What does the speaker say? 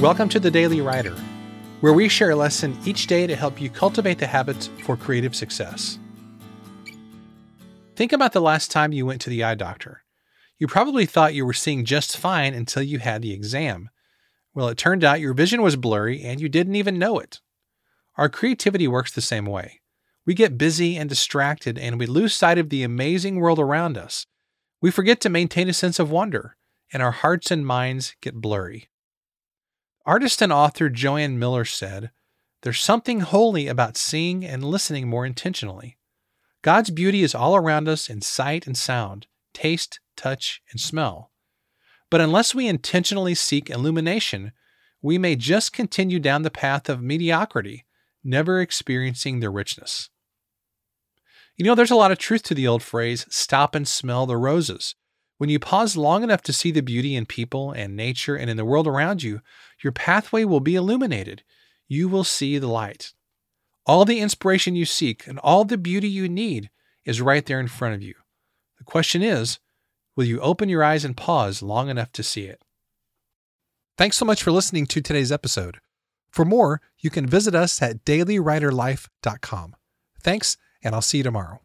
Welcome to the Daily Writer, where we share a lesson each day to help you cultivate the habits for creative success. Think about the last time you went to the eye doctor. You probably thought you were seeing just fine until you had the exam. Well, it turned out your vision was blurry and you didn't even know it. Our creativity works the same way. We get busy and distracted and we lose sight of the amazing world around us. We forget to maintain a sense of wonder, and our hearts and minds get blurry. Artist and author Joanne Miller said, There's something holy about seeing and listening more intentionally. God's beauty is all around us in sight and sound, taste, touch, and smell. But unless we intentionally seek illumination, we may just continue down the path of mediocrity, never experiencing the richness. You know, there's a lot of truth to the old phrase, stop and smell the roses. When you pause long enough to see the beauty in people and nature and in the world around you, your pathway will be illuminated. You will see the light. All the inspiration you seek and all the beauty you need is right there in front of you. The question is will you open your eyes and pause long enough to see it? Thanks so much for listening to today's episode. For more, you can visit us at dailywriterlife.com. Thanks, and I'll see you tomorrow.